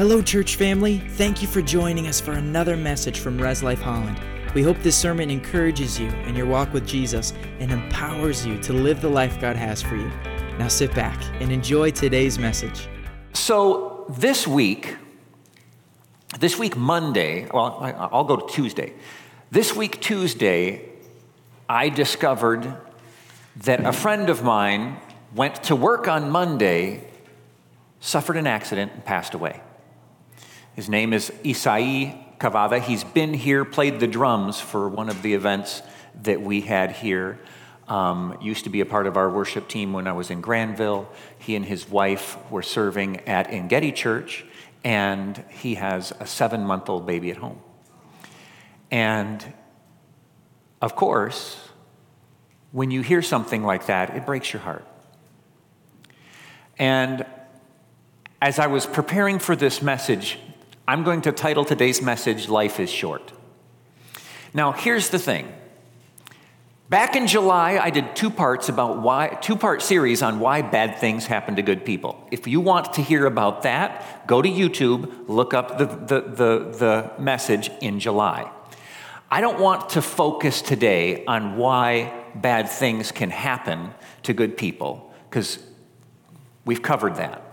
Hello, church family. Thank you for joining us for another message from Res Life Holland. We hope this sermon encourages you in your walk with Jesus and empowers you to live the life God has for you. Now sit back and enjoy today's message. So, this week, this week, Monday, well, I'll go to Tuesday. This week, Tuesday, I discovered that a friend of mine went to work on Monday, suffered an accident, and passed away. His name is Isai Cavada. He's been here, played the drums for one of the events that we had here. Um, used to be a part of our worship team when I was in Grandville. He and his wife were serving at Engedi Church, and he has a seven month old baby at home. And of course, when you hear something like that, it breaks your heart. And as I was preparing for this message, I'm going to title today's message, Life is Short. Now, here's the thing. Back in July, I did two parts about why, two part series on why bad things happen to good people. If you want to hear about that, go to YouTube, look up the, the, the, the message in July. I don't want to focus today on why bad things can happen to good people, because we've covered that.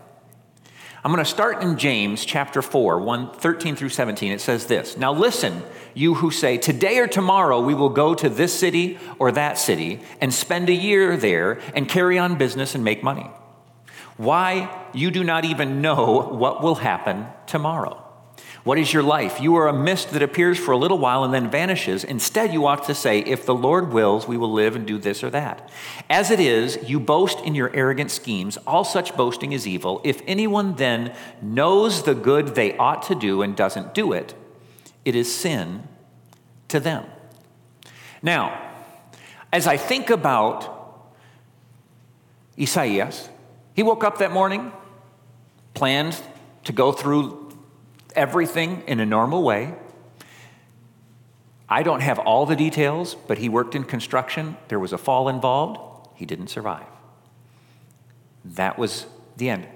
I'm going to start in James chapter 4, 1, 13 through 17. It says this Now listen, you who say, Today or tomorrow we will go to this city or that city and spend a year there and carry on business and make money. Why? You do not even know what will happen tomorrow. What is your life? You are a mist that appears for a little while and then vanishes. Instead, you ought to say, If the Lord wills, we will live and do this or that. As it is, you boast in your arrogant schemes. All such boasting is evil. If anyone then knows the good they ought to do and doesn't do it, it is sin to them. Now, as I think about Isaiah, he woke up that morning, planned to go through everything in a normal way. I don't have all the details, but he worked in construction. There was a fall involved. He didn't survive. That was the end.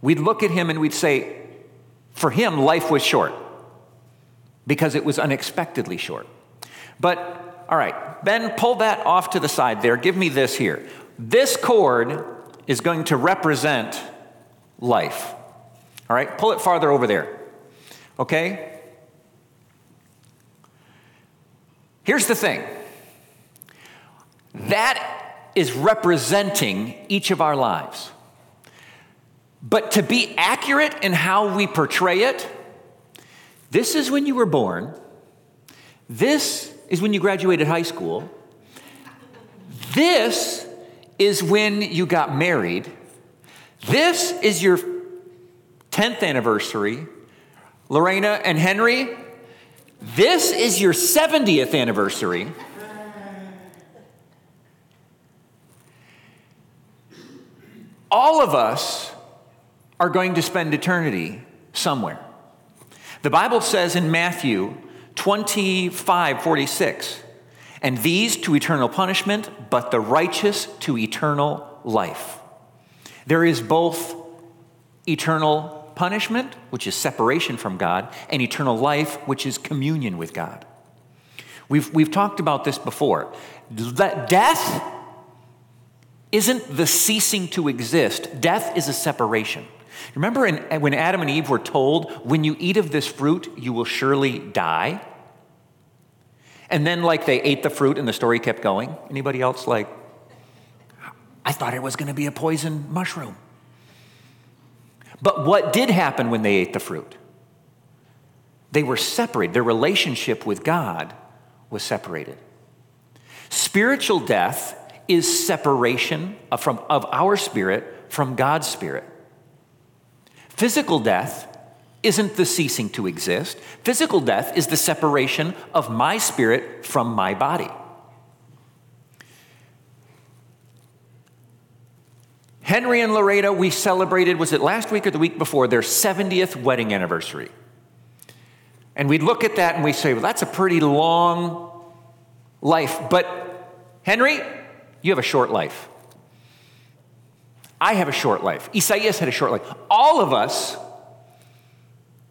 We'd look at him and we'd say, for him, life was short because it was unexpectedly short. But, all right, Ben, pull that off to the side there. Give me this here. This cord is going to represent life. All right, pull it farther over there. Okay? Here's the thing. That is representing each of our lives. But to be accurate in how we portray it, this is when you were born, this is when you graduated high school, this is when you got married, this is your 10th anniversary Lorena and Henry, this is your 70th anniversary. All of us are going to spend eternity somewhere. The Bible says in Matthew 25 46, and these to eternal punishment, but the righteous to eternal life. There is both eternal punishment, which is separation from God, and eternal life, which is communion with God. We've, we've talked about this before. That death isn't the ceasing to exist, death is a separation. Remember in, when Adam and Eve were told, when you eat of this fruit, you will surely die? And then, like, they ate the fruit and the story kept going. Anybody else, like, I thought it was going to be a poison mushroom. But what did happen when they ate the fruit? They were separated. Their relationship with God was separated. Spiritual death is separation of, from, of our spirit from God's spirit. Physical death isn't the ceasing to exist. Physical death is the separation of my spirit from my body. Henry and Loretta, we celebrated, was it last week or the week before, their 70th wedding anniversary. And we'd look at that and we say, well, that's a pretty long life. But Henry, you have a short life. I have a short life. Isaias had a short life. All of us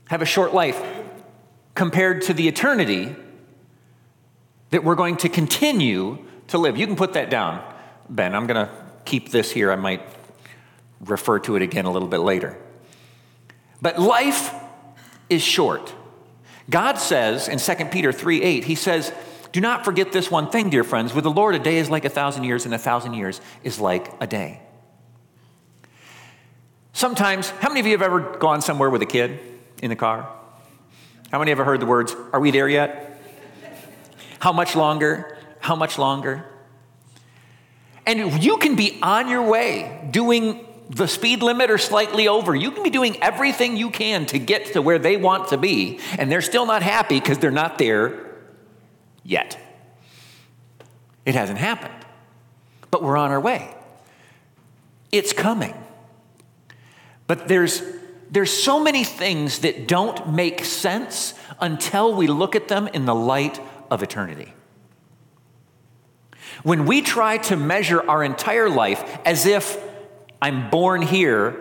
have a short life compared to the eternity that we're going to continue to live. You can put that down, Ben. I'm going to keep this here. I might refer to it again a little bit later. But life is short. God says in 2 Peter 3 8, He says, Do not forget this one thing, dear friends. With the Lord, a day is like a thousand years, and a thousand years is like a day. Sometimes, how many of you have ever gone somewhere with a kid in the car? How many have ever heard the words, Are we there yet? How much longer? How much longer? And you can be on your way doing the speed limit or slightly over. You can be doing everything you can to get to where they want to be, and they're still not happy because they're not there yet. It hasn't happened, but we're on our way. It's coming. But there's, there's so many things that don't make sense until we look at them in the light of eternity. When we try to measure our entire life as if I'm born here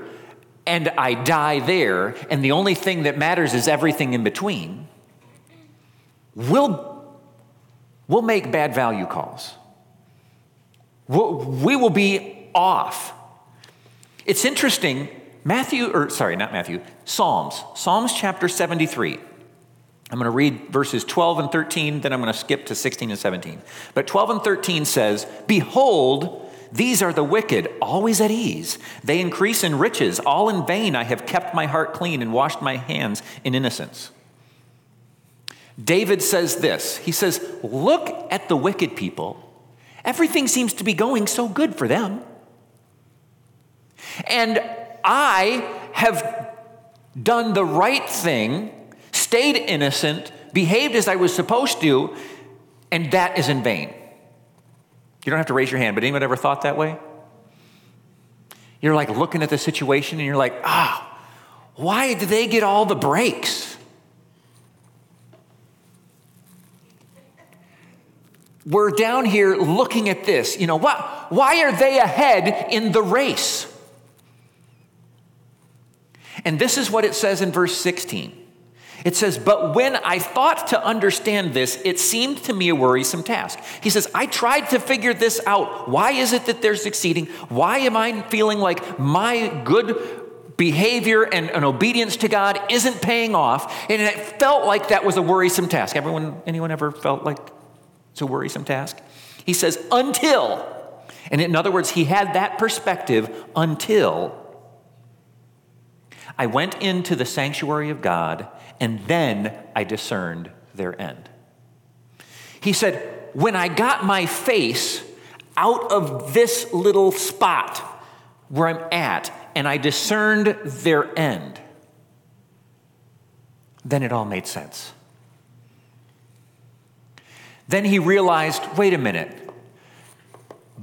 and I die there, and the only thing that matters is everything in between, we'll, we'll make bad value calls. We'll, we will be off. It's interesting, Matthew, or sorry, not Matthew, Psalms, Psalms chapter 73. I'm going to read verses 12 and 13, then I'm going to skip to 16 and 17. But 12 and 13 says, Behold, these are the wicked, always at ease. They increase in riches. All in vain I have kept my heart clean and washed my hands in innocence. David says this He says, Look at the wicked people. Everything seems to be going so good for them. And I have done the right thing stayed innocent, behaved as I was supposed to, and that is in vain. You don't have to raise your hand, but anyone ever thought that way? You're like looking at the situation and you're like, ah, why do they get all the breaks? We're down here looking at this. You know, what, why are they ahead in the race? And this is what it says in verse 16. It says, But when I thought to understand this, it seemed to me a worrisome task. He says, I tried to figure this out. Why is it that they're succeeding? Why am I feeling like my good behavior and, and obedience to God isn't paying off? And it felt like that was a worrisome task. Everyone, anyone ever felt like it's a worrisome task? He says, until, and in other words, he had that perspective until I went into the sanctuary of God and then I discerned their end. He said, When I got my face out of this little spot where I'm at, and I discerned their end, then it all made sense. Then he realized wait a minute,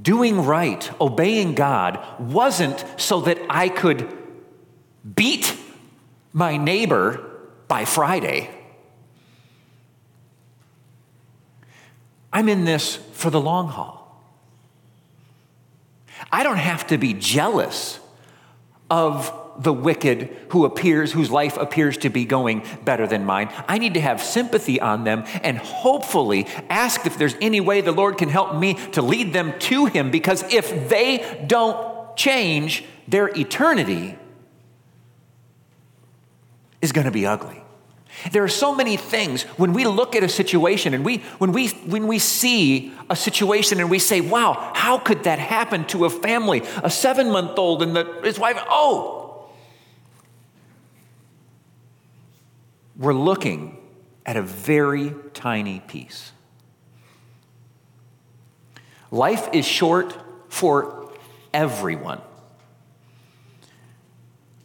doing right, obeying God, wasn't so that I could beat my neighbor by Friday. I'm in this for the long haul. I don't have to be jealous of the wicked who appears whose life appears to be going better than mine. I need to have sympathy on them and hopefully ask if there's any way the Lord can help me to lead them to him because if they don't change, their eternity is going to be ugly. There are so many things when we look at a situation and we when we when we see a situation and we say, "Wow, how could that happen to a family? A 7-month-old and the, his wife, oh." We're looking at a very tiny piece. Life is short for everyone.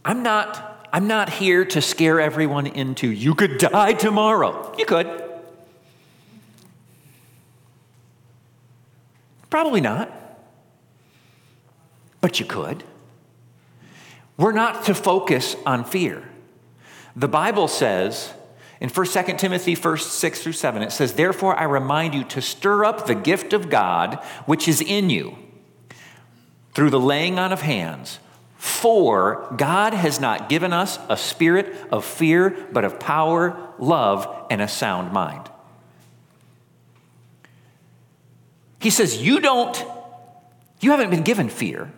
I'm not I'm not here to scare everyone into you could die tomorrow. You could. Probably not. But you could. We're not to focus on fear. The Bible says in 1 2 Timothy 1 6 through 7, it says, Therefore I remind you to stir up the gift of God which is in you through the laying on of hands. For God has not given us a spirit of fear, but of power, love, and a sound mind. He says, You don't, you haven't been given fear.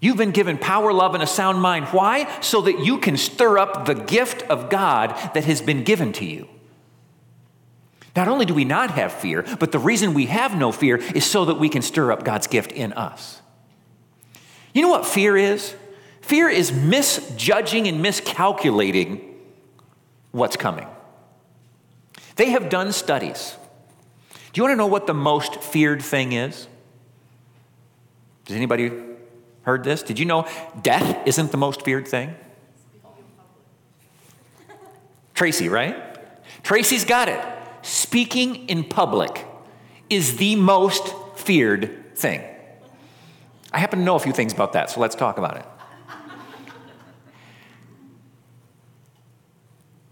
You've been given power, love, and a sound mind. Why? So that you can stir up the gift of God that has been given to you. Not only do we not have fear, but the reason we have no fear is so that we can stir up God's gift in us. You know what fear is? Fear is misjudging and miscalculating what's coming. They have done studies. Do you want to know what the most feared thing is? Does anybody heard this? Did you know death isn't the most feared thing? Tracy, right? Tracy's got it. Speaking in public is the most feared thing. I happen to know a few things about that, so let's talk about it.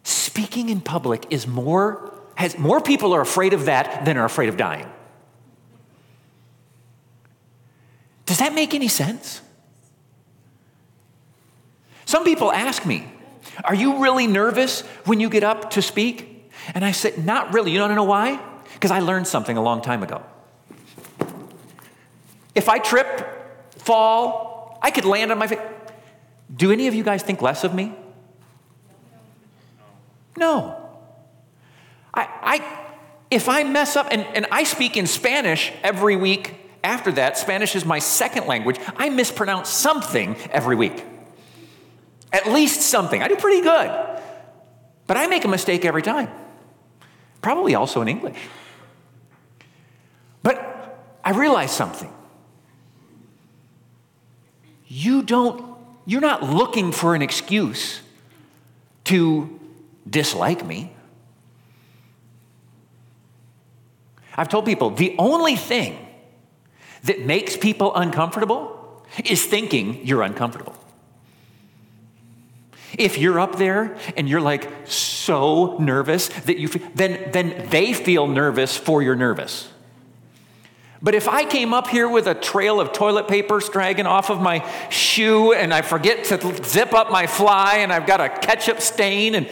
Speaking in public is more, has more people are afraid of that than are afraid of dying. Does that make any sense? Some people ask me, Are you really nervous when you get up to speak? And I said, Not really. You don't know why? Because I learned something a long time ago. If I trip fall, I could land on my face. Do any of you guys think less of me? No. I, I, if I mess up, and, and I speak in Spanish every week after that, Spanish is my second language, I mispronounce something every week. At least something. I do pretty good. But I make a mistake every time. Probably also in English. But I realize something you don't, you're not looking for an excuse to dislike me. I've told people the only thing that makes people uncomfortable is thinking you're uncomfortable. If you're up there and you're like so nervous that you then then they feel nervous for your nervous. But if I came up here with a trail of toilet paper dragging off of my shoe and I forget to zip up my fly and I've got a ketchup stain and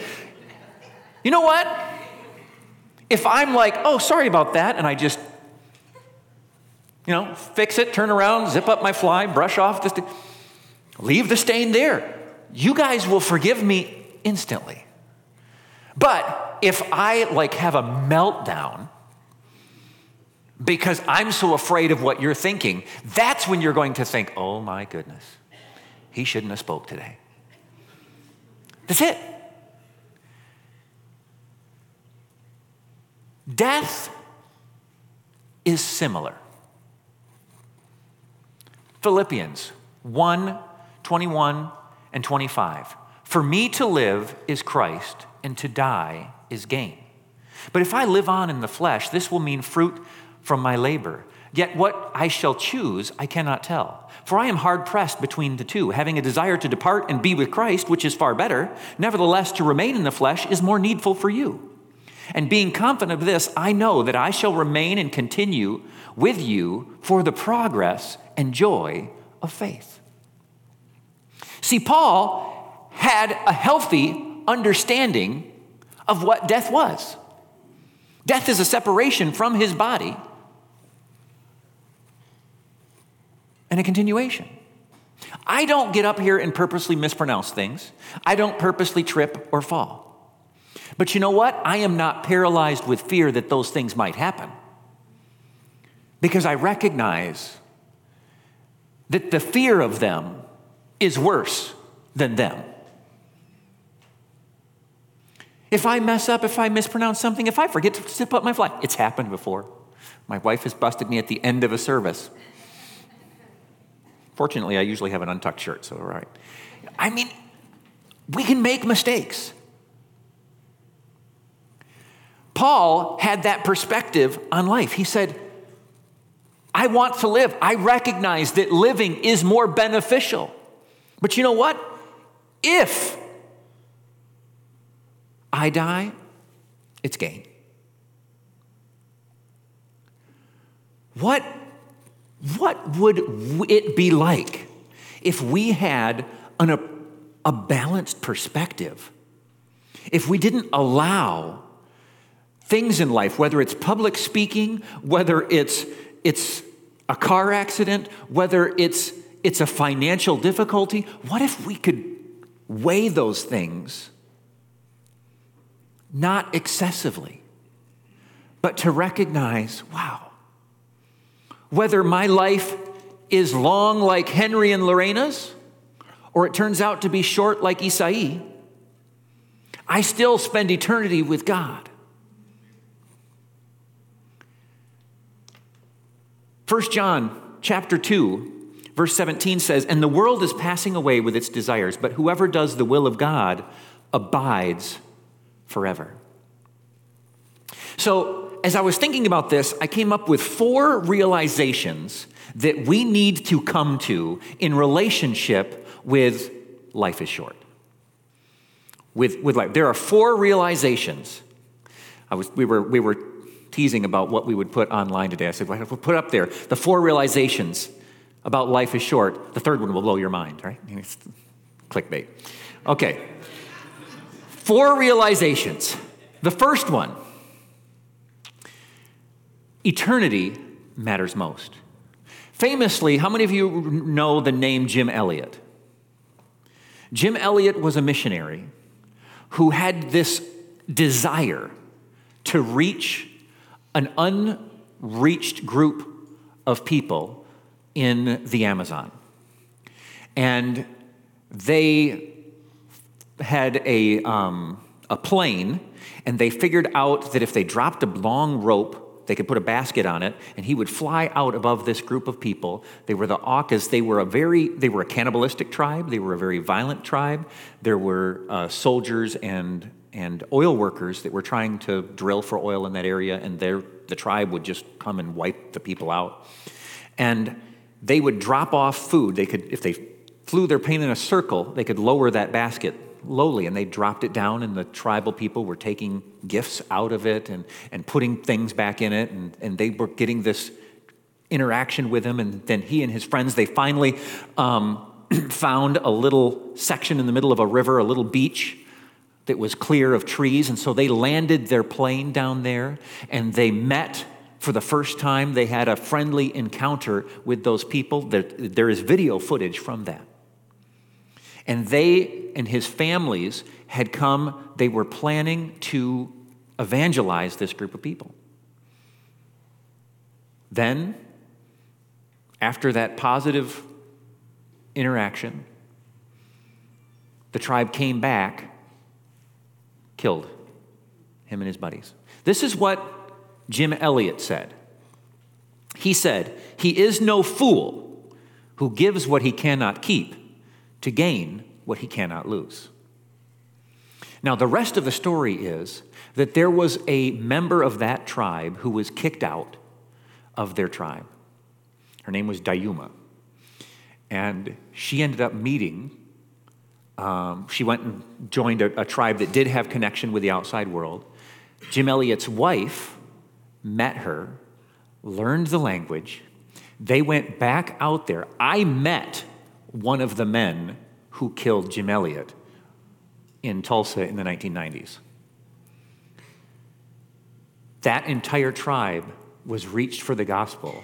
you know what? If I'm like, oh, sorry about that, and I just, you know, fix it, turn around, zip up my fly, brush off this, leave the stain there, you guys will forgive me instantly. But if I like have a meltdown, because I'm so afraid of what you're thinking, that's when you're going to think, oh my goodness, he shouldn't have spoke today. That's it. Death is similar. Philippians 1 21 and 25. For me to live is Christ, and to die is gain. But if I live on in the flesh, this will mean fruit from my labor. Yet what I shall choose, I cannot tell. For I am hard pressed between the two, having a desire to depart and be with Christ, which is far better. Nevertheless, to remain in the flesh is more needful for you. And being confident of this, I know that I shall remain and continue with you for the progress and joy of faith. See, Paul had a healthy understanding of what death was. Death is a separation from his body and a continuation. I don't get up here and purposely mispronounce things. I don't purposely trip or fall. But you know what? I am not paralyzed with fear that those things might happen. Because I recognize that the fear of them is worse than them. If I mess up, if I mispronounce something, if I forget to zip up my flag, it's happened before. My wife has busted me at the end of a service. Fortunately, I usually have an untucked shirt, so all right. I mean, we can make mistakes. Paul had that perspective on life. He said, I want to live. I recognize that living is more beneficial. But you know what? If I die, it's gain. What what would it be like if we had an, a, a balanced perspective, if we didn't allow things in life, whether it's public speaking, whether it's, it's a car accident, whether it's, it's a financial difficulty, what if we could weigh those things? Not excessively, but to recognize wow, whether my life is long like Henry and Lorena's, or it turns out to be short like Isai, I still spend eternity with God. 1 John chapter 2 verse 17 says, "And the world is passing away with its desires, but whoever does the will of God abides forever." So, as I was thinking about this, I came up with four realizations that we need to come to in relationship with life is short. With, with life. There are four realizations. I was, we, were, we were teasing about what we would put online today. I said, well, put up there the four realizations about life is short. The third one will blow your mind, right? It's clickbait. Okay. Four realizations. The first one eternity matters most. Famously, how many of you know the name Jim Elliot? Jim Elliot was a missionary who had this desire to reach an unreached group of people in the Amazon. And they had a, um, a plane, and they figured out that if they dropped a long rope, they could put a basket on it, and he would fly out above this group of people. They were the Aucas. They were a very, they were a cannibalistic tribe. They were a very violent tribe. There were uh, soldiers and and oil workers that were trying to drill for oil in that area, and the tribe would just come and wipe the people out. And they would drop off food. They could, if they flew their plane in a circle, they could lower that basket lowly, and they dropped it down, and the tribal people were taking gifts out of it and, and putting things back in it, and, and they were getting this interaction with him. And then he and his friends, they finally um, found a little section in the middle of a river, a little beach that was clear of trees. And so they landed their plane down there and they met for the first time. They had a friendly encounter with those people. There, there is video footage from that. And they and his families had come, they were planning to evangelize this group of people. Then, after that positive interaction, the tribe came back killed him and his buddies. This is what Jim Elliot said. He said, He is no fool who gives what he cannot keep to gain what he cannot lose. Now, the rest of the story is that there was a member of that tribe who was kicked out of their tribe. Her name was Dayuma. And she ended up meeting um, she went and joined a, a tribe that did have connection with the outside world. Jim Elliot's wife met her, learned the language. They went back out there. I met one of the men who killed Jim Elliot in Tulsa in the 1990s. That entire tribe was reached for the gospel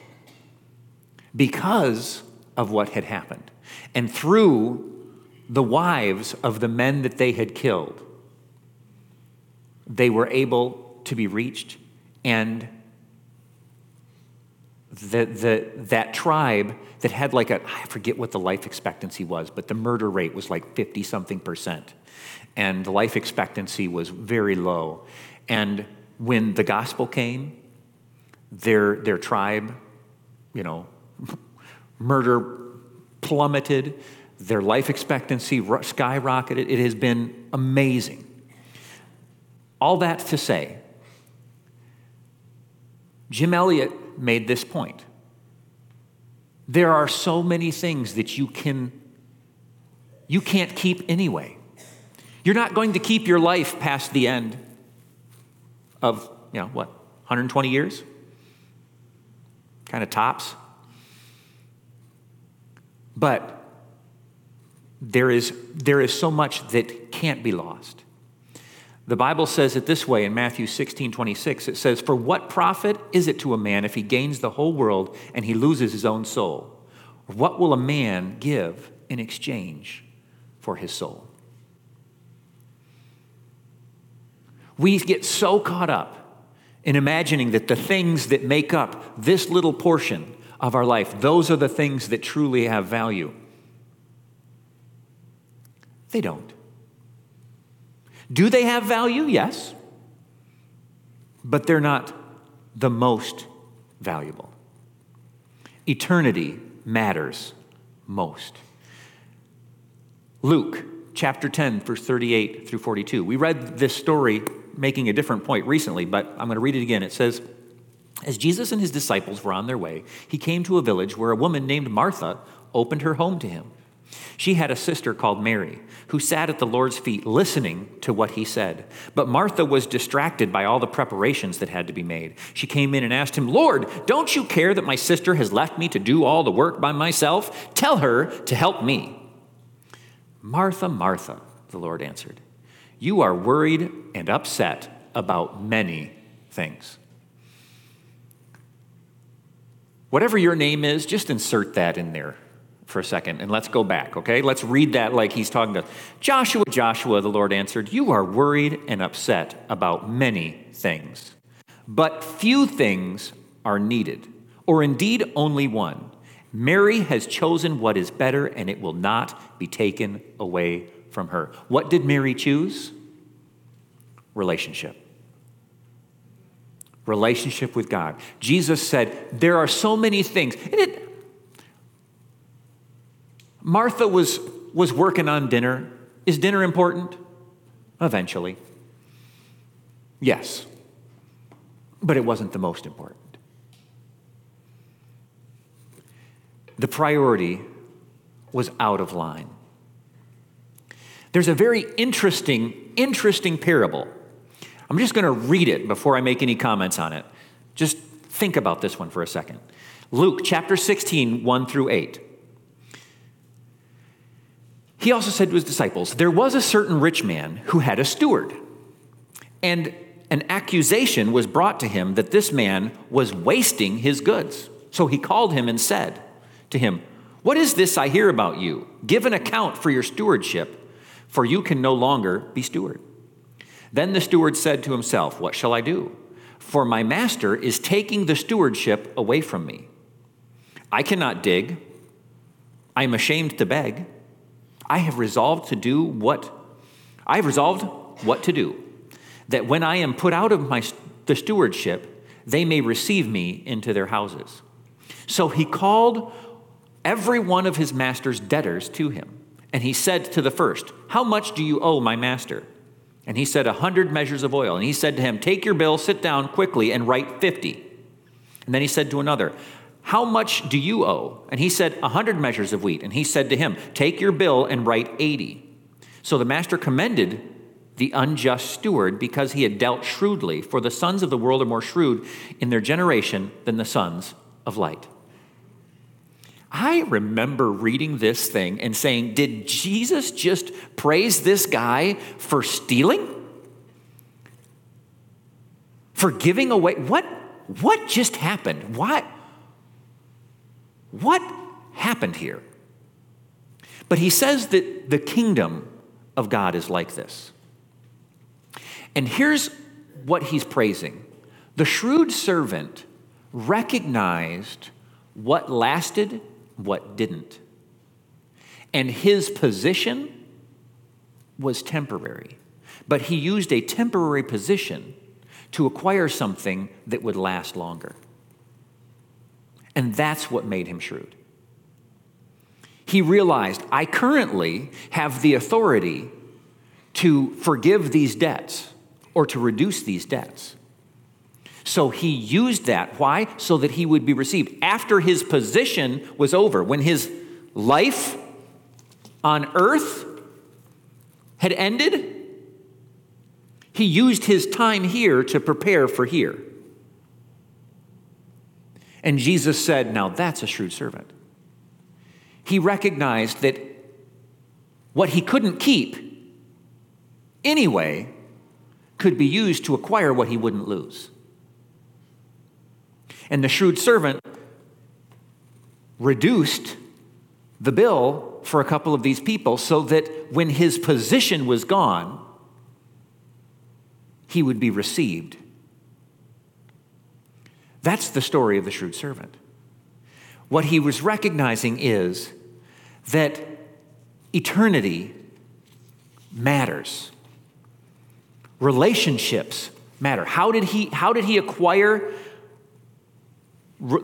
because of what had happened. And through the wives of the men that they had killed, they were able to be reached, and the, the, that tribe that had like a, I forget what the life expectancy was, but the murder rate was like 50 something percent. And the life expectancy was very low. And when the gospel came, their, their tribe, you know, murder plummeted their life expectancy skyrocketed. It has been amazing. All that to say, Jim Elliot made this point. There are so many things that you can you can't keep anyway. You're not going to keep your life past the end of, you know, what, 120 years? Kind of tops. But there is, there is so much that can't be lost. The Bible says it this way in Matthew 16 26. It says, For what profit is it to a man if he gains the whole world and he loses his own soul? What will a man give in exchange for his soul? We get so caught up in imagining that the things that make up this little portion of our life, those are the things that truly have value. They don't. Do they have value? Yes. But they're not the most valuable. Eternity matters most. Luke chapter 10, verse 38 through 42. We read this story making a different point recently, but I'm going to read it again. It says, As Jesus and his disciples were on their way, he came to a village where a woman named Martha opened her home to him. She had a sister called Mary, who sat at the Lord's feet listening to what he said. But Martha was distracted by all the preparations that had to be made. She came in and asked him, Lord, don't you care that my sister has left me to do all the work by myself? Tell her to help me. Martha, Martha, the Lord answered, you are worried and upset about many things. Whatever your name is, just insert that in there for a second and let's go back, okay? Let's read that like he's talking to Joshua. Joshua, the Lord answered, You are worried and upset about many things, but few things are needed, or indeed only one. Mary has chosen what is better, and it will not be taken away from her. What did Mary choose? Relationship. Relationship with God. Jesus said, There are so many things. And it, Martha was, was working on dinner. Is dinner important? Eventually. Yes. But it wasn't the most important. The priority was out of line. There's a very interesting, interesting parable. I'm just going to read it before I make any comments on it. Just think about this one for a second. Luke chapter 16, 1 through 8. He also said to his disciples, There was a certain rich man who had a steward, and an accusation was brought to him that this man was wasting his goods. So he called him and said to him, What is this I hear about you? Give an account for your stewardship, for you can no longer be steward. Then the steward said to himself, What shall I do? For my master is taking the stewardship away from me. I cannot dig, I am ashamed to beg. I have resolved to do what I have resolved what to do, that when I am put out of my the stewardship, they may receive me into their houses. So he called every one of his master's debtors to him, and he said to the first, How much do you owe my master? And he said, A hundred measures of oil. And he said to him, Take your bill, sit down quickly, and write fifty. And then he said to another, how much do you owe? And he said, A hundred measures of wheat. And he said to him, Take your bill and write eighty. So the master commended the unjust steward because he had dealt shrewdly, for the sons of the world are more shrewd in their generation than the sons of light. I remember reading this thing and saying, Did Jesus just praise this guy for stealing? For giving away? What, what just happened? Why? What happened here? But he says that the kingdom of God is like this. And here's what he's praising the shrewd servant recognized what lasted, what didn't. And his position was temporary. But he used a temporary position to acquire something that would last longer. And that's what made him shrewd. He realized, I currently have the authority to forgive these debts or to reduce these debts. So he used that. Why? So that he would be received. After his position was over, when his life on earth had ended, he used his time here to prepare for here. And Jesus said, Now that's a shrewd servant. He recognized that what he couldn't keep anyway could be used to acquire what he wouldn't lose. And the shrewd servant reduced the bill for a couple of these people so that when his position was gone, he would be received. That's the story of the shrewd servant. What he was recognizing is that eternity matters. Relationships matter. How did he, how did he acquire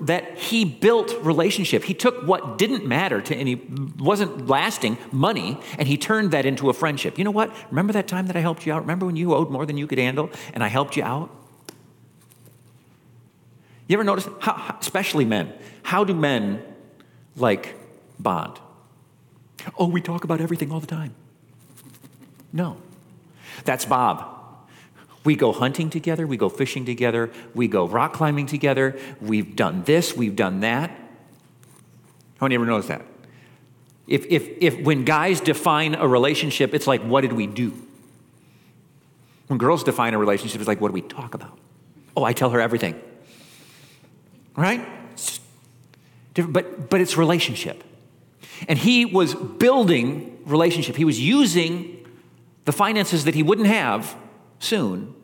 that he built relationship. He took what didn't matter to any, wasn't lasting money, and he turned that into a friendship. You know what? Remember that time that I helped you out? Remember when you owed more than you could handle and I helped you out? You ever notice, how, especially men, how do men like bond? Oh, we talk about everything all the time. No. That's Bob. We go hunting together, we go fishing together, we go rock climbing together, we've done this, we've done that. How many ever notice that? If, if, if when guys define a relationship, it's like, what did we do? When girls define a relationship, it's like, what do we talk about? Oh, I tell her everything. Right? But, but it's relationship. And he was building relationship. He was using the finances that he wouldn't have soon,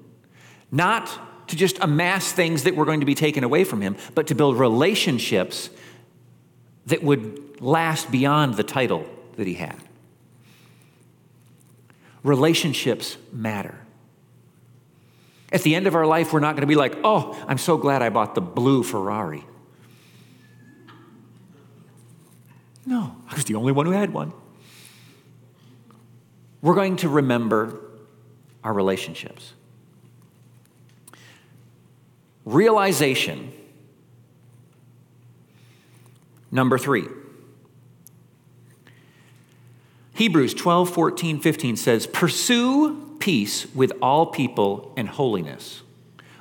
not to just amass things that were going to be taken away from him, but to build relationships that would last beyond the title that he had. Relationships matter. At the end of our life, we're not going to be like, oh, I'm so glad I bought the blue Ferrari. No, I was the only one who had one. We're going to remember our relationships. Realization. Number three. Hebrews 12, 14, 15 says, Pursue peace with all people and holiness,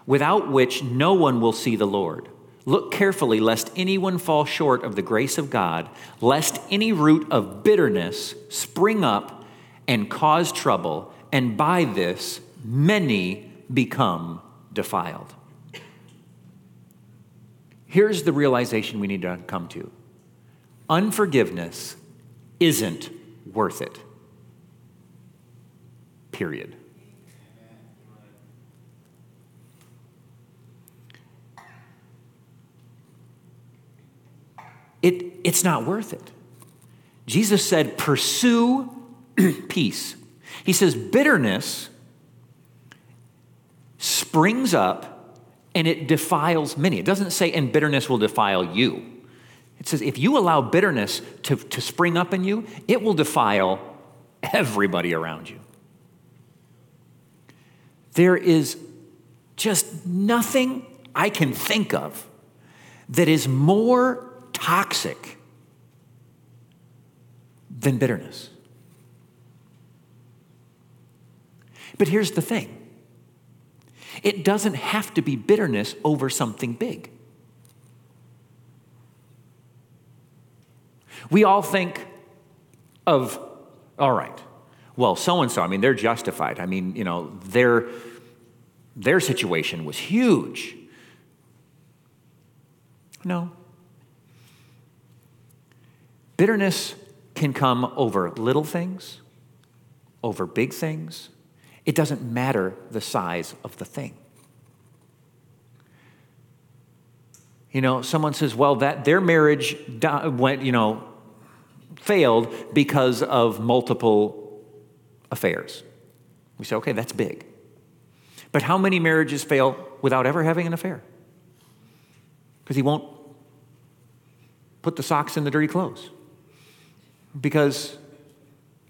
without which no one will see the Lord. Look carefully lest anyone fall short of the grace of God, lest any root of bitterness spring up and cause trouble and by this many become defiled. Here's the realization we need to come to unforgiveness isn't worth it. Period. It, it's not worth it. Jesus said, Pursue peace he says, bitterness springs up and it defiles many. It doesn't say, and bitterness will defile you. It says, if you allow bitterness to, to spring up in you, it will defile everybody around you. There is just nothing I can think of that is more toxic than bitterness. But here's the thing it doesn't have to be bitterness over something big. We all think of, all right, well, so and so, I mean, they're justified. I mean, you know, their, their situation was huge. No. Bitterness can come over little things, over big things, it doesn't matter the size of the thing. You know, someone says, well, that their marriage went, you know, failed because of multiple affairs. We say, okay, that's big. But how many marriages fail without ever having an affair? Because he won't put the socks in the dirty clothes. Because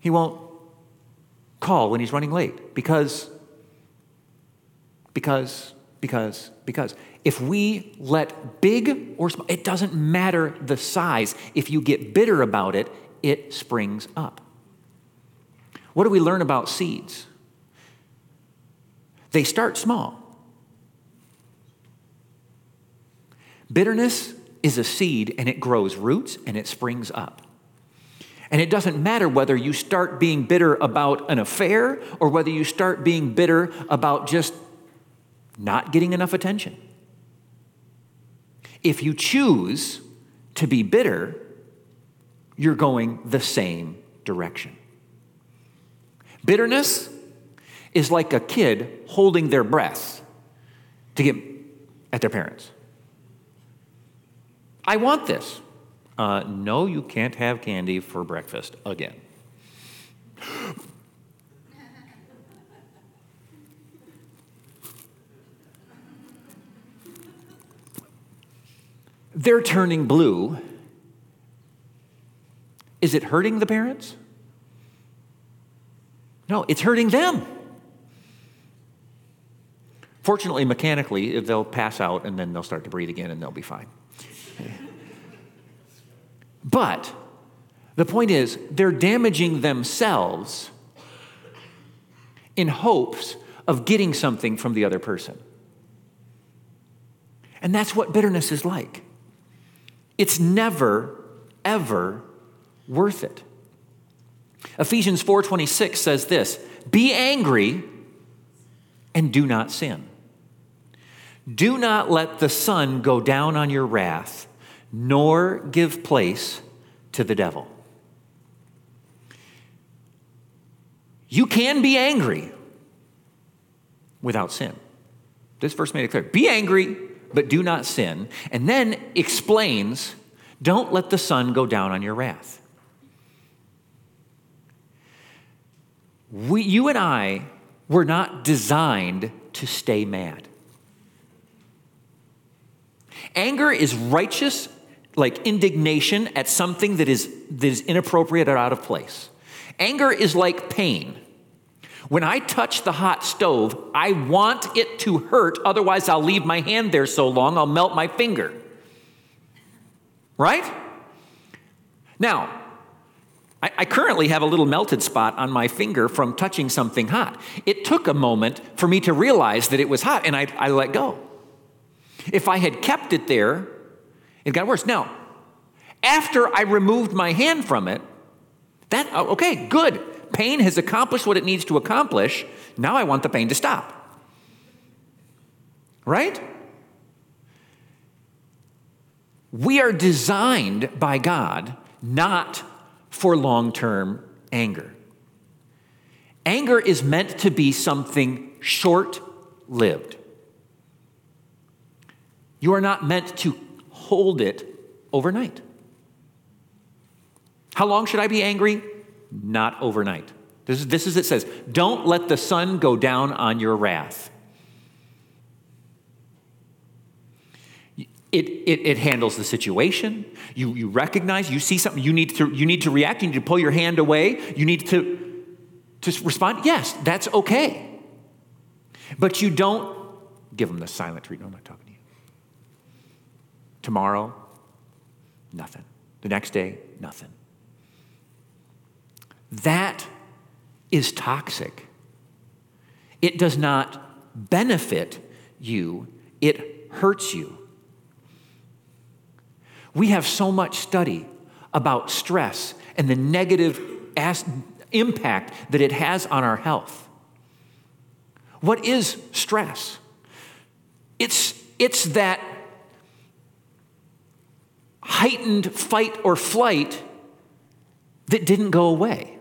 he won't call when he's running late because, because, because, because. If we let big or small, it doesn't matter the size. If you get bitter about it, it springs up. What do we learn about seeds? They start small. Bitterness is a seed and it grows roots and it springs up. And it doesn't matter whether you start being bitter about an affair or whether you start being bitter about just not getting enough attention. If you choose to be bitter, you're going the same direction. Bitterness is like a kid holding their breath to get at their parents. I want this. Uh, no, you can't have candy for breakfast again. They're turning blue. Is it hurting the parents? No, it's hurting them. Fortunately, mechanically, they'll pass out and then they'll start to breathe again and they'll be fine. But the point is, they're damaging themselves in hopes of getting something from the other person. And that's what bitterness is like. It's never, ever worth it. Ephesians 4:26 says this, "Be angry and do not sin. Do not let the sun go down on your wrath, nor give place to the devil." You can be angry without sin. This verse made it clear. Be angry, but do not sin. And then explains, don't let the sun go down on your wrath. We, you and I were not designed to stay mad. Anger is righteous, like indignation at something that is, that is inappropriate or out of place. Anger is like pain. When I touch the hot stove, I want it to hurt, otherwise, I'll leave my hand there so long I'll melt my finger. Right? Now, I, I, currently have a little melted spot on my finger from touching something hot. It took a moment for me to realize that it was hot, and I, I let go. If I had kept it there, it got worse. Now, after I removed my hand from it, that, oh, okay, good. Pain has accomplished what it needs to accomplish. Now I want the pain to stop. Right? We are designed by God not for long term anger. Anger is meant to be something short lived. You are not meant to hold it overnight. How long should I be angry? Not overnight. This is, this is it says, don't let the sun go down on your wrath. It, it, it, handles the situation. You, you recognize, you see something, you need, to, you need to react, you need to pull your hand away, you need to, to respond. Yes, that's okay. But you don't give them the silent treatment. I'm not talking to you. Tomorrow, nothing. The next day, nothing. That is toxic. It does not benefit you, it hurts you. We have so much study about stress and the negative as- impact that it has on our health. What is stress? It's, it's that heightened fight or flight that didn't go away.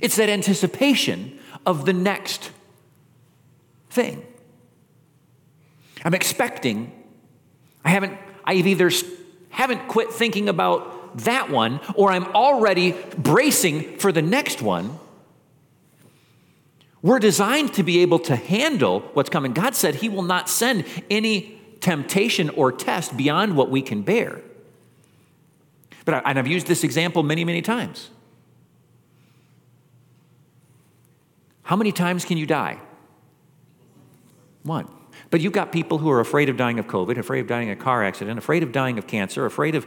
It's that anticipation of the next thing. I'm expecting, I haven't, I've either haven't quit thinking about that one or I'm already bracing for the next one. We're designed to be able to handle what's coming. God said He will not send any temptation or test beyond what we can bear. But I, and I've used this example many, many times. How many times can you die? One. But you've got people who are afraid of dying of COVID, afraid of dying in a car accident, afraid of dying of cancer, afraid of,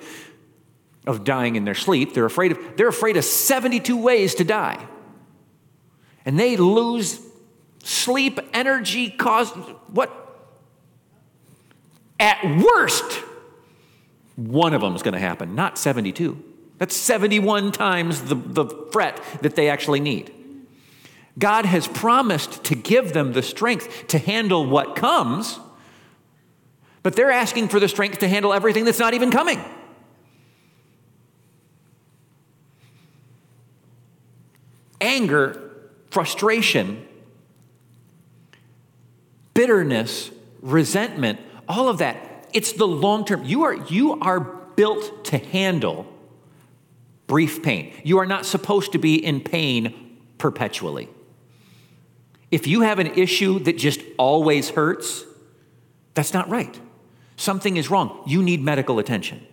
of dying in their sleep. They're afraid of, they're afraid of 72 ways to die. And they lose sleep, energy, cause what? At worst, one of them is going to happen, not 72. That's 71 times the, the fret that they actually need. God has promised to give them the strength to handle what comes, but they're asking for the strength to handle everything that's not even coming. Anger, frustration, bitterness, resentment, all of that. It's the long term. You are, you are built to handle brief pain. You are not supposed to be in pain perpetually. If you have an issue that just always hurts, that's not right. Something is wrong. You need medical attention.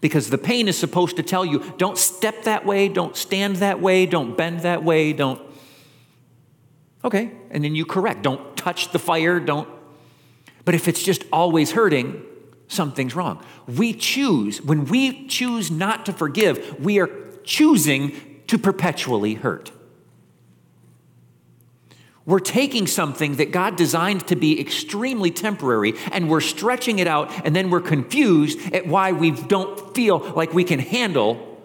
Because the pain is supposed to tell you don't step that way, don't stand that way, don't bend that way, don't. Okay, and then you correct. Don't touch the fire, don't. But if it's just always hurting, something's wrong. We choose, when we choose not to forgive, we are choosing to perpetually hurt. We're taking something that God designed to be extremely temporary and we're stretching it out, and then we're confused at why we don't feel like we can handle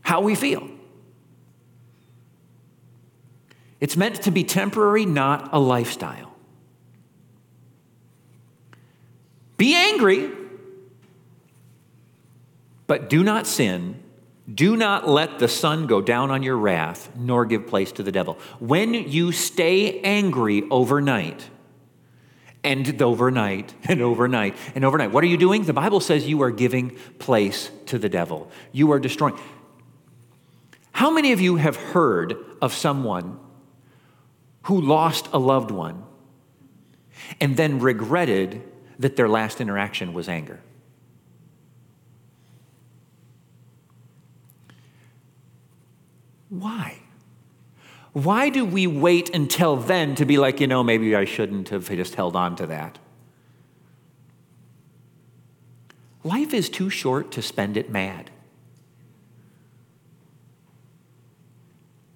how we feel. It's meant to be temporary, not a lifestyle. Be angry, but do not sin. Do not let the sun go down on your wrath, nor give place to the devil. When you stay angry overnight, and overnight, and overnight, and overnight, what are you doing? The Bible says you are giving place to the devil. You are destroying. How many of you have heard of someone who lost a loved one and then regretted that their last interaction was anger. Why? Why do we wait until then to be like, you know, maybe I shouldn't have just held on to that? Life is too short to spend it mad.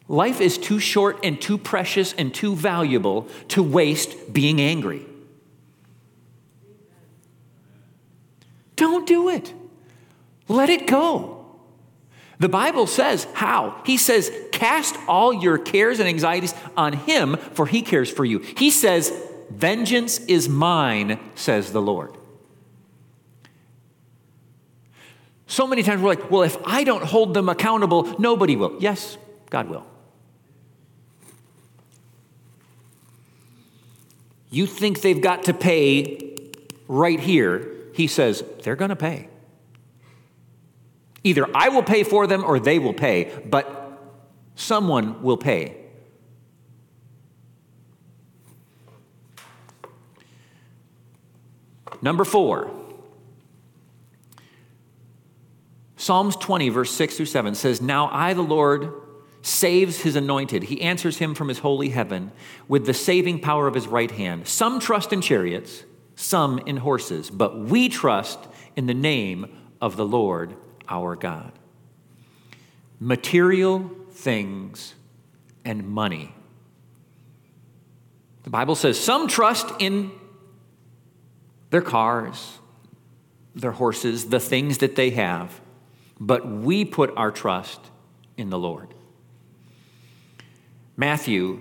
Life is too short and too precious and too valuable to waste being angry. Don't do it. Let it go. The Bible says how? He says, cast all your cares and anxieties on him, for he cares for you. He says, vengeance is mine, says the Lord. So many times we're like, well, if I don't hold them accountable, nobody will. Yes, God will. You think they've got to pay right here he says, they're going to pay. Either I will pay for them or they will pay, but someone will pay. Number four, Psalms 20, verse 6 through 7 says, Now I, the Lord, saves his anointed. He answers him from his holy heaven with the saving power of his right hand. Some trust in chariots some in horses, but we trust in the name of the Lord our God. Material things and money. The Bible says some trust in their cars, their horses, the things that they have, but we put our trust in the Lord. Matthew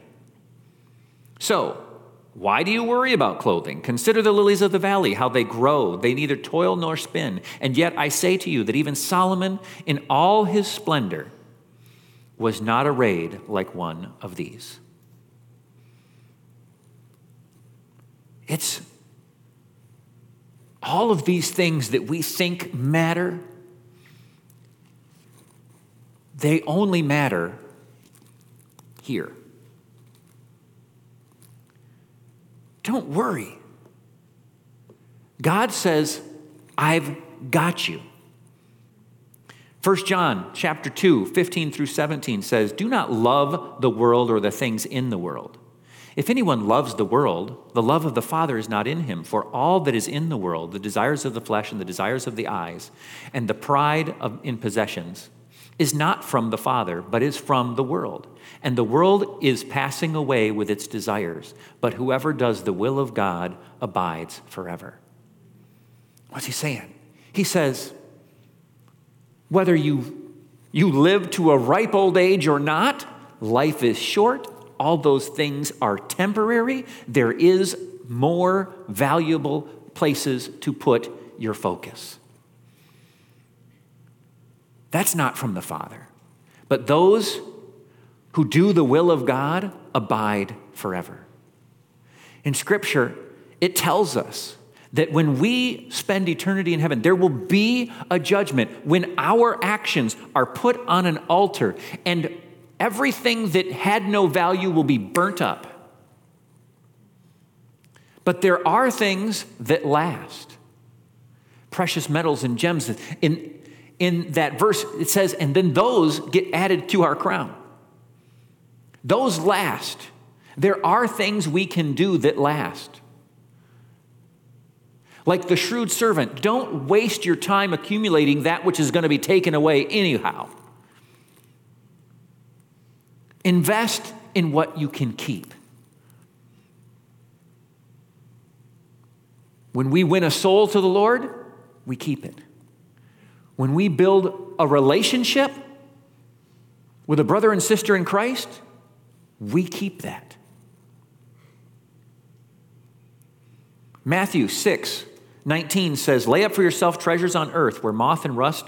so, why do you worry about clothing? Consider the lilies of the valley, how they grow. They neither toil nor spin. And yet I say to you that even Solomon, in all his splendor, was not arrayed like one of these. It's all of these things that we think matter, they only matter here. Don't worry. God says, I've got you. 1 John chapter 2, 15 through 17 says, Do not love the world or the things in the world. If anyone loves the world, the love of the Father is not in him. For all that is in the world, the desires of the flesh and the desires of the eyes, and the pride of, in possessions, is not from the Father, but is from the world. And the world is passing away with its desires, but whoever does the will of God abides forever. What's he saying? He says, whether you, you live to a ripe old age or not, life is short, all those things are temporary. There is more valuable places to put your focus. That's not from the Father. But those who do the will of God abide forever. In Scripture, it tells us that when we spend eternity in heaven, there will be a judgment when our actions are put on an altar and everything that had no value will be burnt up. But there are things that last precious metals and gems. In, in that verse, it says, and then those get added to our crown. Those last. There are things we can do that last. Like the shrewd servant, don't waste your time accumulating that which is going to be taken away anyhow. Invest in what you can keep. When we win a soul to the Lord, we keep it. When we build a relationship with a brother and sister in Christ, we keep that. Matthew 6, 19 says, Lay up for yourself treasures on earth where moth and rust,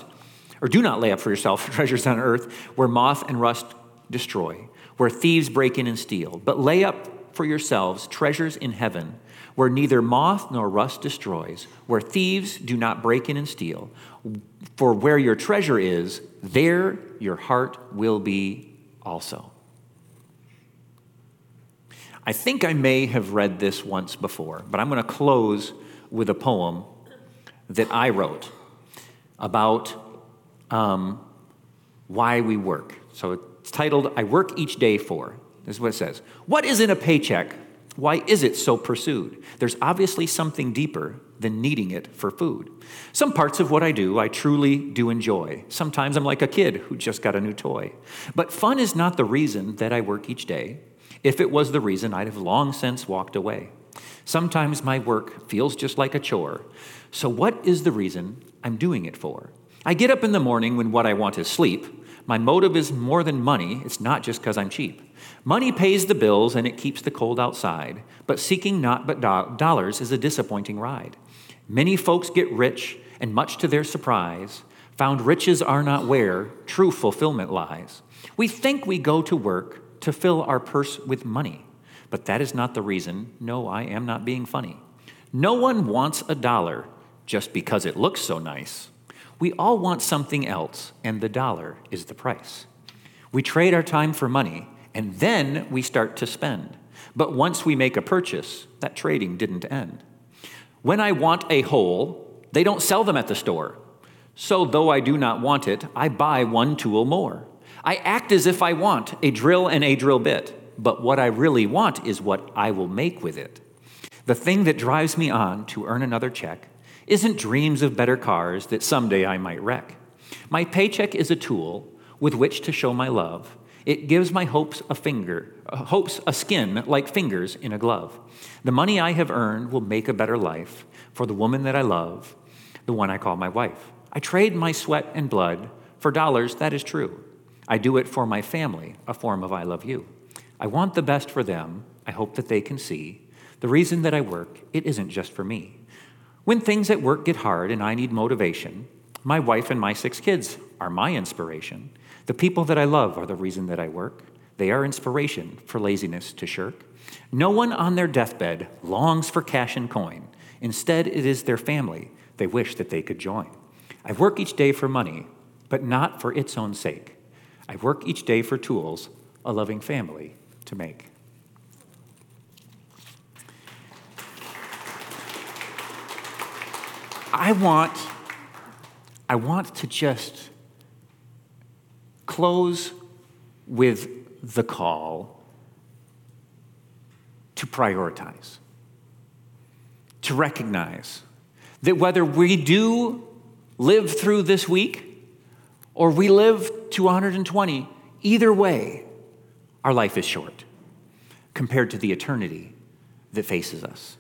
or do not lay up for yourself treasures on earth where moth and rust destroy, where thieves break in and steal, but lay up for yourselves treasures in heaven where neither moth nor rust destroys, where thieves do not break in and steal. For where your treasure is, there your heart will be also. I think I may have read this once before, but I'm going to close with a poem that I wrote about um, why we work. So it's titled, I Work Each Day For. This is what it says What is in a paycheck? Why is it so pursued? There's obviously something deeper than needing it for food. Some parts of what I do I truly do enjoy. Sometimes I'm like a kid who just got a new toy. But fun is not the reason that I work each day. If it was the reason, I'd have long since walked away. Sometimes my work feels just like a chore. So, what is the reason I'm doing it for? I get up in the morning when what I want is sleep. My motive is more than money, it's not just because I'm cheap. Money pays the bills and it keeps the cold outside, but seeking not but do- dollars is a disappointing ride. Many folks get rich, and much to their surprise, found riches are not where true fulfillment lies. We think we go to work to fill our purse with money. But that is not the reason. No, I am not being funny. No one wants a dollar just because it looks so nice. We all want something else, and the dollar is the price. We trade our time for money, and then we start to spend. But once we make a purchase, that trading didn't end. When I want a hole, they don't sell them at the store. So, though I do not want it, I buy one tool more. I act as if I want a drill and a drill bit but what I really want is what I will make with it. The thing that drives me on to earn another check isn't dreams of better cars that someday I might wreck. My paycheck is a tool with which to show my love. It gives my hopes a finger, uh, hopes a skin like fingers in a glove. The money I have earned will make a better life for the woman that I love, the one I call my wife. I trade my sweat and blood for dollars, that is true. I do it for my family, a form of I love you. I want the best for them. I hope that they can see. The reason that I work, it isn't just for me. When things at work get hard and I need motivation, my wife and my six kids are my inspiration. The people that I love are the reason that I work. They are inspiration for laziness to shirk. No one on their deathbed longs for cash and coin. Instead, it is their family they wish that they could join. I work each day for money, but not for its own sake. I work each day for tools, a loving family, to make. I want, I want to just close with the call to prioritize, to recognize that whether we do live through this week or we live to 120, either way, our life is short compared to the eternity that faces us.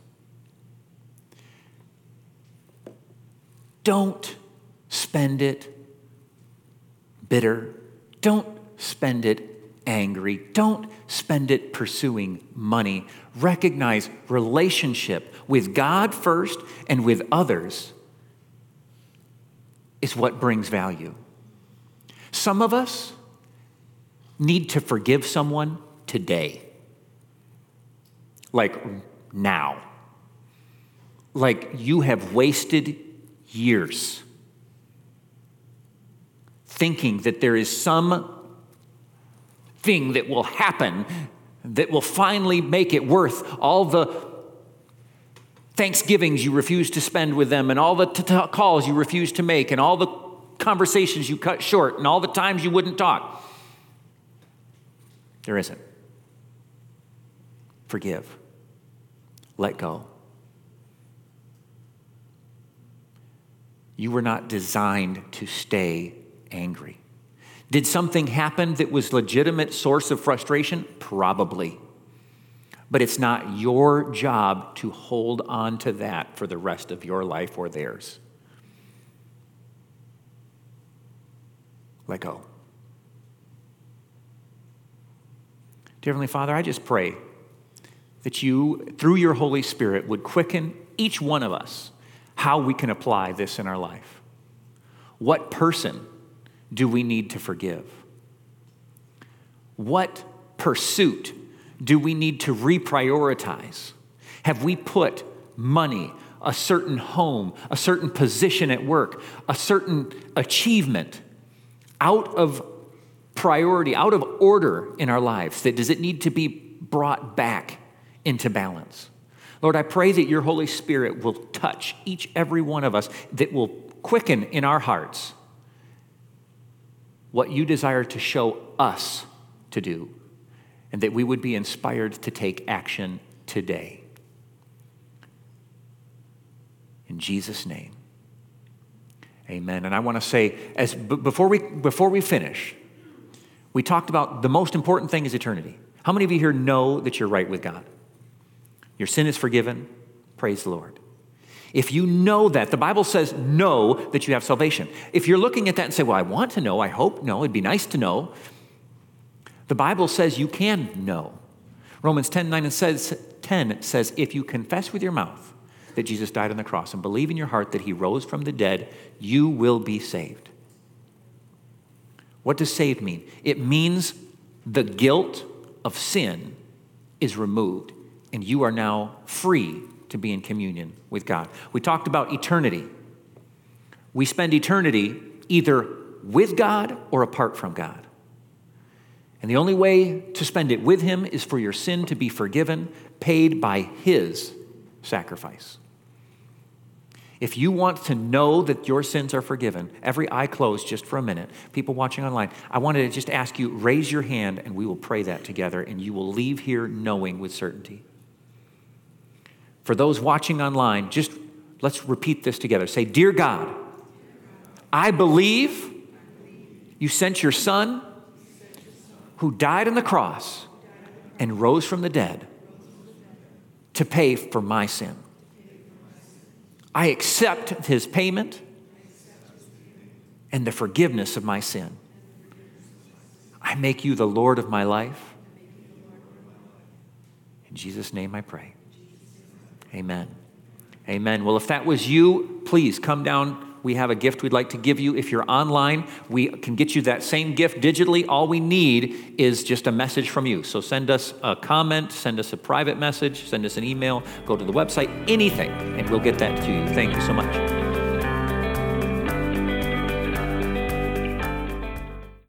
Don't spend it bitter. Don't spend it angry. Don't spend it pursuing money. Recognize relationship with God first and with others is what brings value. Some of us need to forgive someone today. Like now. Like you have wasted years thinking that there is some thing that will happen that will finally make it worth all the Thanksgivings you refuse to spend with them, and all the t- t- calls you refuse to make, and all the conversations you cut short, and all the times you wouldn't talk. There isn't. Forgive. Let go. You were not designed to stay angry. Did something happen that was legitimate source of frustration? Probably. But it's not your job to hold on to that for the rest of your life or theirs. Let go. Dear Heavenly Father, I just pray that you, through your Holy Spirit, would quicken each one of us how we can apply this in our life. What person do we need to forgive? What pursuit do we need to reprioritize? Have we put money, a certain home, a certain position at work, a certain achievement out of priority, out of order in our lives? That does it need to be brought back into balance? Lord, I pray that your Holy Spirit will touch each every one of us, that will quicken in our hearts what you desire to show us to do, and that we would be inspired to take action today. In Jesus' name. Amen. And I want to say, as b- before we before we finish, we talked about the most important thing is eternity. How many of you here know that you're right with God? Your sin is forgiven. Praise the Lord. If you know that, the Bible says know that you have salvation. If you're looking at that and say, well, I want to know, I hope, no, it'd be nice to know, the Bible says you can know. Romans 10 9 and says, 10 says, if you confess with your mouth that Jesus died on the cross and believe in your heart that he rose from the dead, you will be saved. What does saved mean? It means the guilt of sin is removed and you are now free to be in communion with God. We talked about eternity. We spend eternity either with God or apart from God. And the only way to spend it with Him is for your sin to be forgiven, paid by His sacrifice. If you want to know that your sins are forgiven, every eye closed just for a minute, people watching online, I wanted to just ask you raise your hand and we will pray that together, and you will leave here knowing with certainty. For those watching online, just let's repeat this together. Say, Dear God, I believe you sent your son who died on the cross and rose from the dead to pay for my sin. I accept his payment and the forgiveness of my sin. I make you the Lord of my life. In Jesus' name I pray. Amen. Amen. Well, if that was you, please come down. We have a gift we'd like to give you. If you're online, we can get you that same gift digitally. All we need is just a message from you. So send us a comment, send us a private message, send us an email, go to the website, anything, and we'll get that to you. Thank you so much.